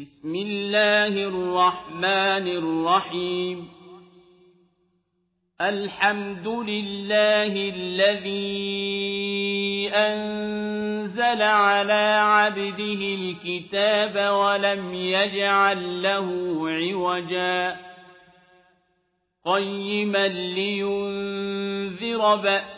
بسم الله الرحمن الرحيم. الحمد لله الذي أنزل على عبده الكتاب ولم يجعل له عوجا. قيما لينذر بأسا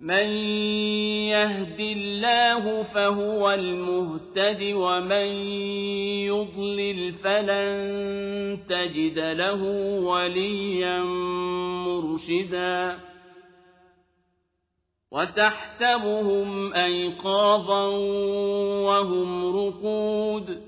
من يهد الله فهو المهتد ومن يضلل فلن تجد له وليا مرشدا. وتحسبهم أيقاظا وهم رقود.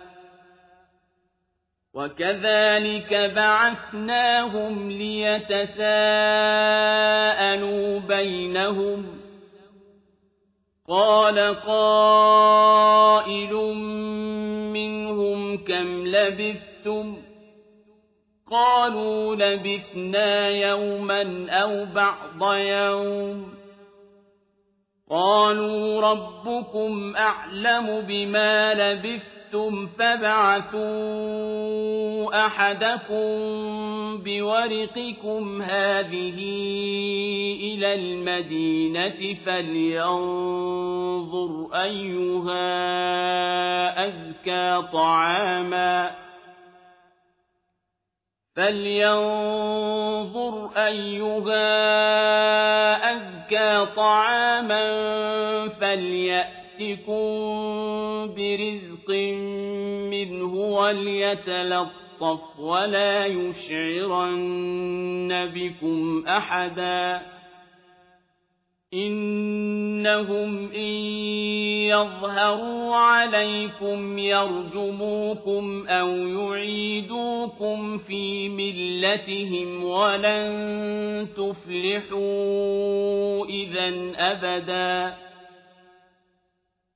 وكذلك بعثناهم ليتساءلوا بينهم قال قائل منهم كم لبثتم قالوا لبثنا يوما أو بعض يوم قالوا ربكم أعلم بما لبثتم شئتم فابعثوا أحدكم بورقكم هذه إلى المدينة فلينظر أيها أزكى طعاما فلينظر أيها أزكى طعاما فليأتكم برزق منه وليتلطف ولا يشعرن بكم أحدا إنهم إن يظهروا عليكم يرجموكم أو يعيدوكم في ملتهم ولن تفلحوا إذا أبداً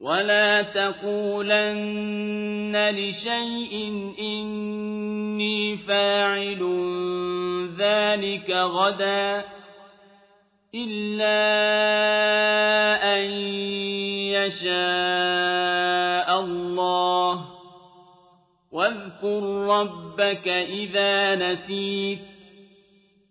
ولا تقولن لشيء إني فاعل ذلك غدا إلا أن يشاء الله واذكر ربك إذا نسيت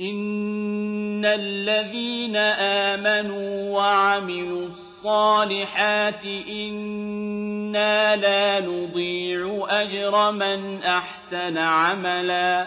إِنَّ الَّذِينَ آمَنُوا وَعَمِلُوا الصَّالِحَاتِ إِنَّا لَا نُضِيعُ أَجْرَ مَنْ أَحْسَنَ عَمَلًا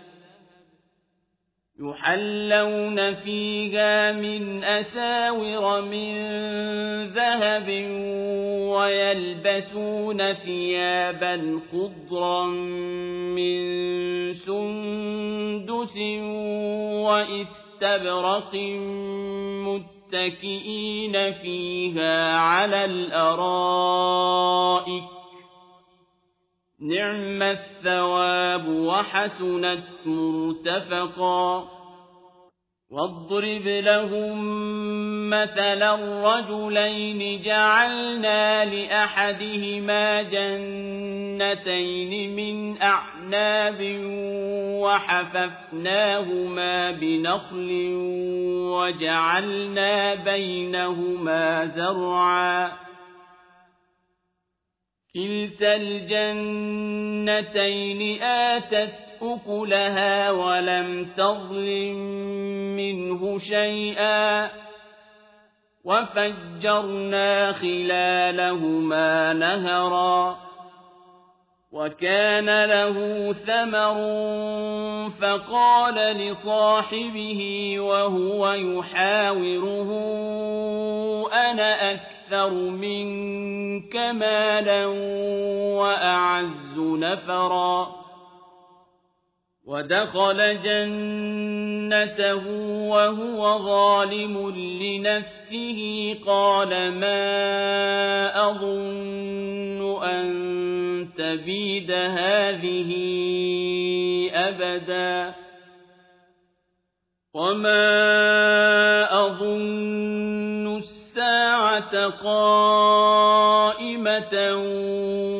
يحلون فيها من أساور من ذهب ويلبسون ثيابا خضرا من سندس وإستبرق متكئين فيها على الأرائك نعم الثواب وحسنت مرتفقا. واضرب لهم مثلا رجلين جعلنا لأحدهما جنتين من أعناب وحففناهما بنخل وجعلنا بينهما زرعا. كلتا الجنتين آتت أكلها ولم تظلم منه شيئا وفجرنا خلالهما نهرا وكان له ثمر فقال لصاحبه وهو يحاوره أنا أكثر أكثر منك مالا وأعز نفرا. ودخل جنته وهو ظالم لنفسه. قال ما أظن أن تبيد هذه أبدا. وما أظن الساعة قائمة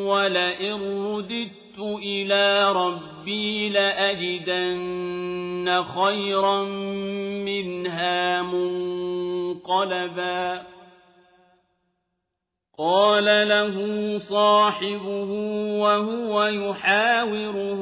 ولئن رددت إلى ربي لأجدن خيرا منها منقلبا قال له صاحبه وهو يحاوره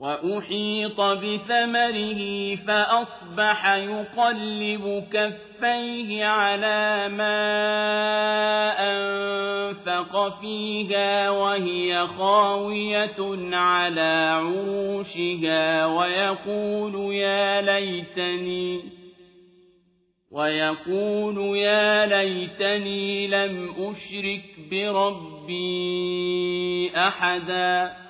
وأحيط بثمره فأصبح يقلب كفيه على ما أنفق فيها وهي خاوية على عروشها ويقول يا ليتني ويقول يا ليتني لم أشرك بربي أحدا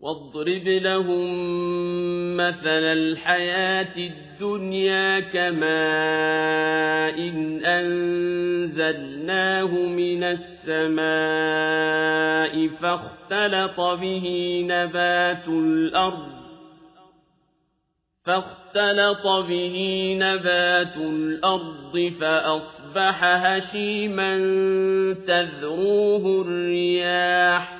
واضرب لهم مثل الحياة الدنيا كماء إن أنزلناه من السماء فاختلط به نبات الأرض فاختلط به نبات الأرض فأصبح هشيما تذروه الرياح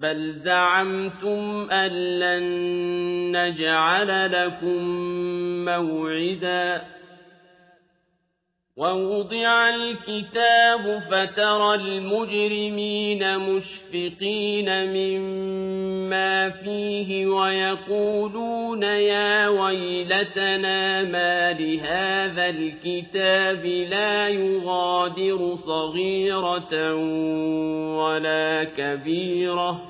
بل زعمتم أن لن نجعل لكم موعدا ووضع الكتاب فترى المجرمين مشفقين مما فيه ويقولون يا ويلتنا ما لهذا الكتاب لا يغادر صغيرة ولا كبيرة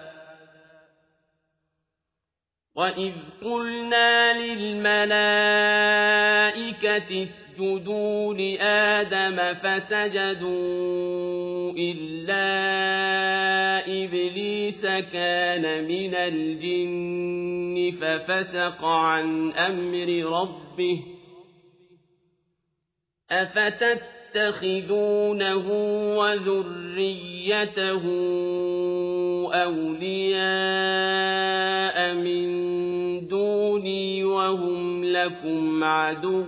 وإذ قلنا للملائكة اسجدوا لآدم فسجدوا إلا إبليس كان من الجن ففسق عن أمر ربه أفتتخذونه وذريته أولياء من وهم لكم عدو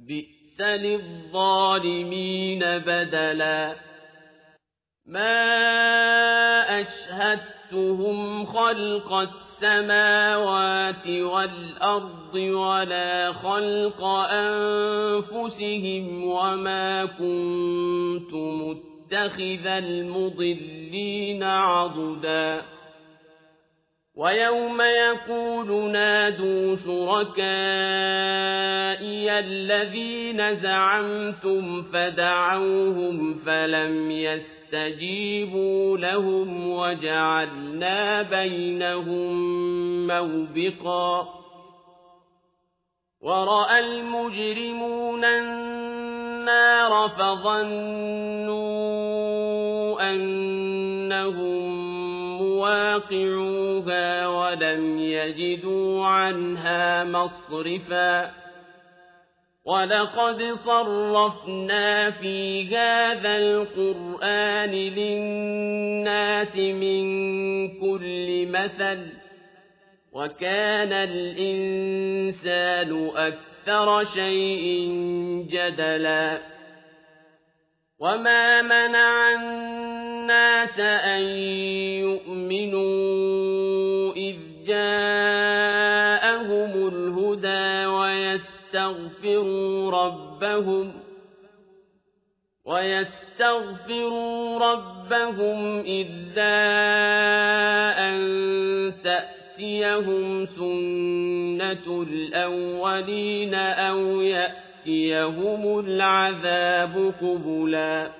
بئس للظالمين بدلا ما أشهدتهم خلق السماوات والأرض ولا خلق أنفسهم وما كنت متخذ المضلين عضداً ويوم يقول نادوا شركائي الذين زعمتم فدعوهم فلم يستجيبوا لهم وجعلنا بينهم موبقا. ورأى المجرمون النار فظنوا أنهم مواقعوها ولم يجدوا عنها مصرفا ولقد صرفنا في هذا القرآن للناس من كل مثل وكان الإنسان أكثر شيء جدلا وما منع الناس أن يؤمنوا إذ جاءهم الهدى ويستغفروا ربهم ويستغفروا ربهم إلا أن تأتيهم سنة الأولين أو يأتيهم العذاب قبلاً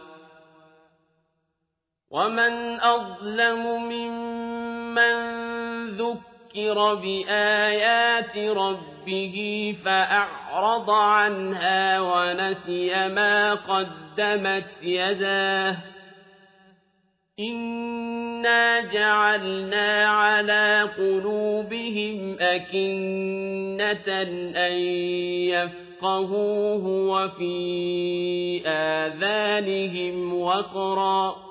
ومن أظلم ممن ذكر بآيات ربه فأعرض عنها ونسي ما قدمت يداه إنا جعلنا على قلوبهم أكنة أن يفقهوه وفي آذانهم وقرا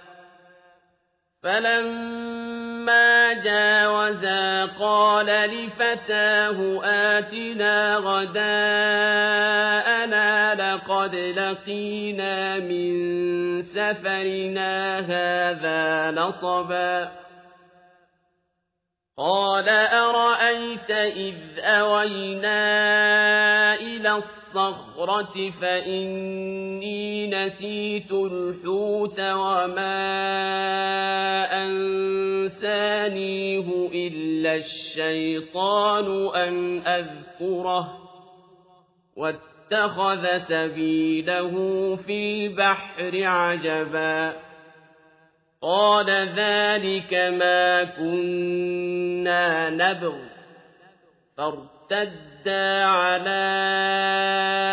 فلما جاوزا قال لفتاه آتنا غداءنا لقد لقينا من سفرنا هذا نصبا قال أرأيت إذ أوينا إلى الصخرة فإني نسيت الحوت وما أنسانيه إلا الشيطان أن أذكره واتخذ سبيله في البحر عجبا قال ذلك ما كنا نبغ فارتدا على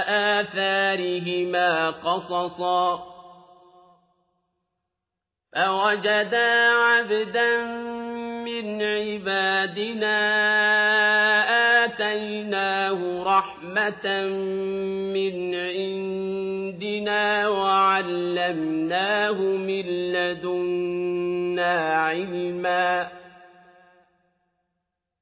آثارهما قصصا فوجدا عبدا من عبادنا آتيناه رحمة من عندنا وعلمناه من لدنا علما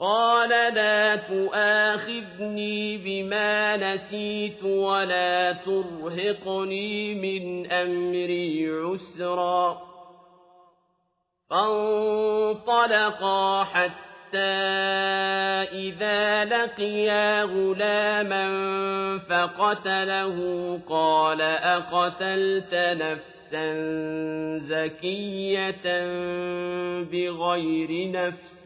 قال لا تؤاخذني بما نسيت ولا ترهقني من أمري عسرا. فانطلقا حتى إذا لقيا غلاما فقتله. قال أقتلت نفسا زكية بغير نفس؟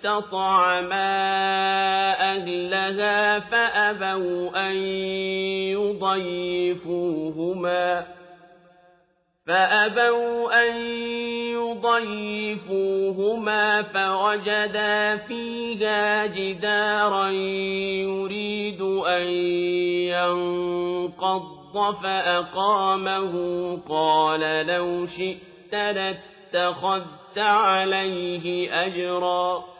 اسْتَطْعَمَا أَهْلَهَا فَأَبَوْا أَن يُضَيِّفُوهُمَا فأبوا أن يضيفوهما فوجدا فيها جدارا يريد أن ينقض فأقامه قال لو شئت لاتخذت عليه أجرا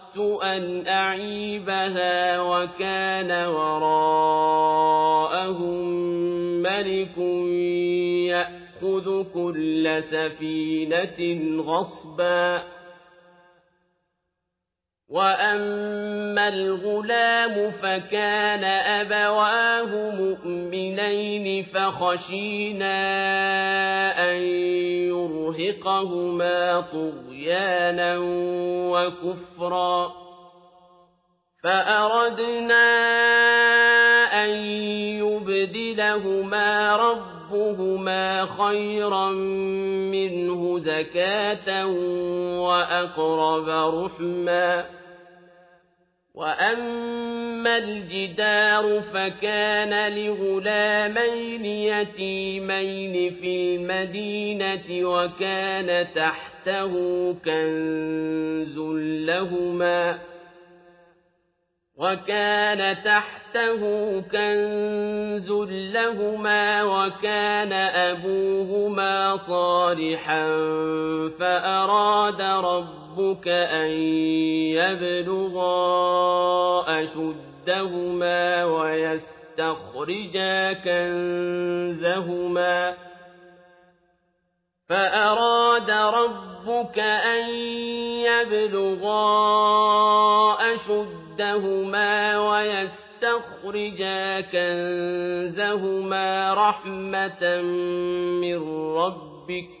أردت أن أعيبها وكان وراءهم ملك يأخذ كل سفينة غصبا وأما الغلام فكان أبواه مؤمنين فخشينا أن يرهقهما طغيانا وكفرا فأردنا أن يبدل لهما ربهما خيرا منه زكاة وأقرب رحما وأما الجدار فكان لغلامين يتيمين في المدينة وكان تحته كنز لهما وكان تحته كنز لهما وكان أبوهما صالحا فأراد ربك أن يبلغا أشدهما ويستخرجا كنزهما فأراد ربك أن يبلغا أشدهما ويستخرجا كنزهما رحمة من ربك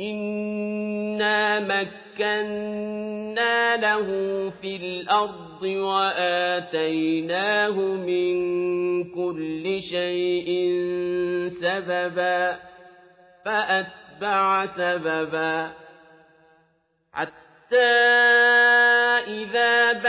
إنا مكنا له في الأرض وآتيناه من كل شيء سببا فأتبع سببا حتى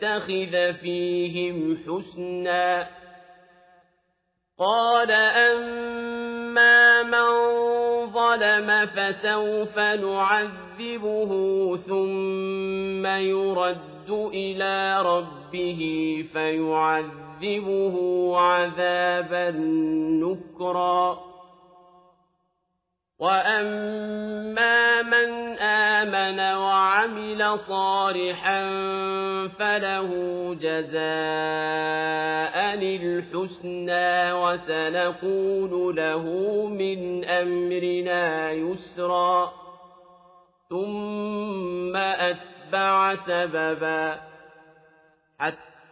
تتخذ فيهم حسنا قال أما من ظلم فسوف نعذبه ثم يرد إلى ربه فيعذبه عذابا نكرا وأما من آمن وعمل صالحا فله جزاء الحسنى وسنقول له من أمرنا يسرا ثم أتبع سببا حتى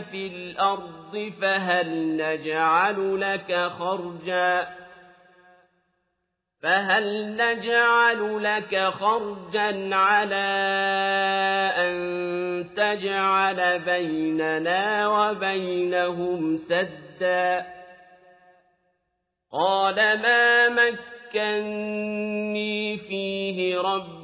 في الأرض فهل نجعل لك خرجا؟ فهل نجعل لك خرجا على أن تجعل بيننا وبينهم سدا؟ قال ما مكني فيه ربي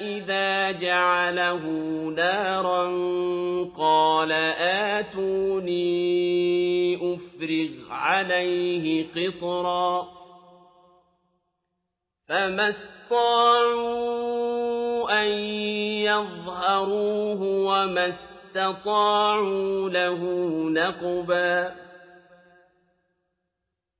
إذا جعله نارا قال آتوني أفرغ عليه قطرا فما استطاعوا أن يظهروه وما استطاعوا له نقبا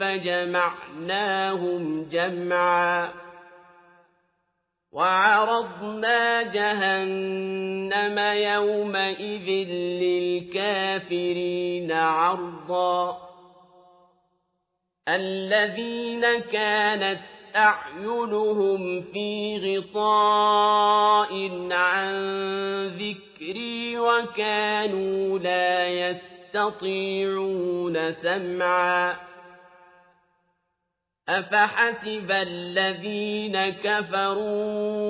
فجمعناهم جمعا وعرضنا جهنم يومئذ للكافرين عرضا الذين كانت أعينهم في غطاء عن ذكري وكانوا لا يستطيعون سمعا أفحسب الذين كفروا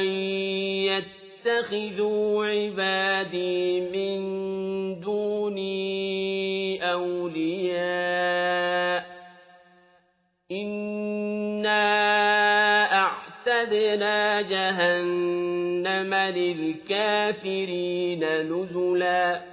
أن يتخذوا عبادي من دوني أولياء إنا أعتدنا جهنم للكافرين نزلا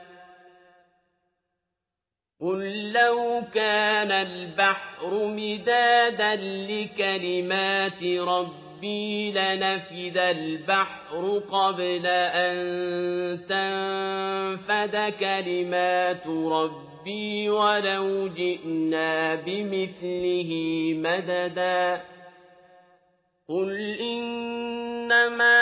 قل لو كان البحر مدادا لكلمات ربي لنفد البحر قبل أن تنفد كلمات ربي ولو جئنا بمثله مددا قل إنما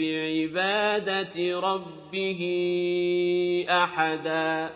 بعبادة ربه أحدا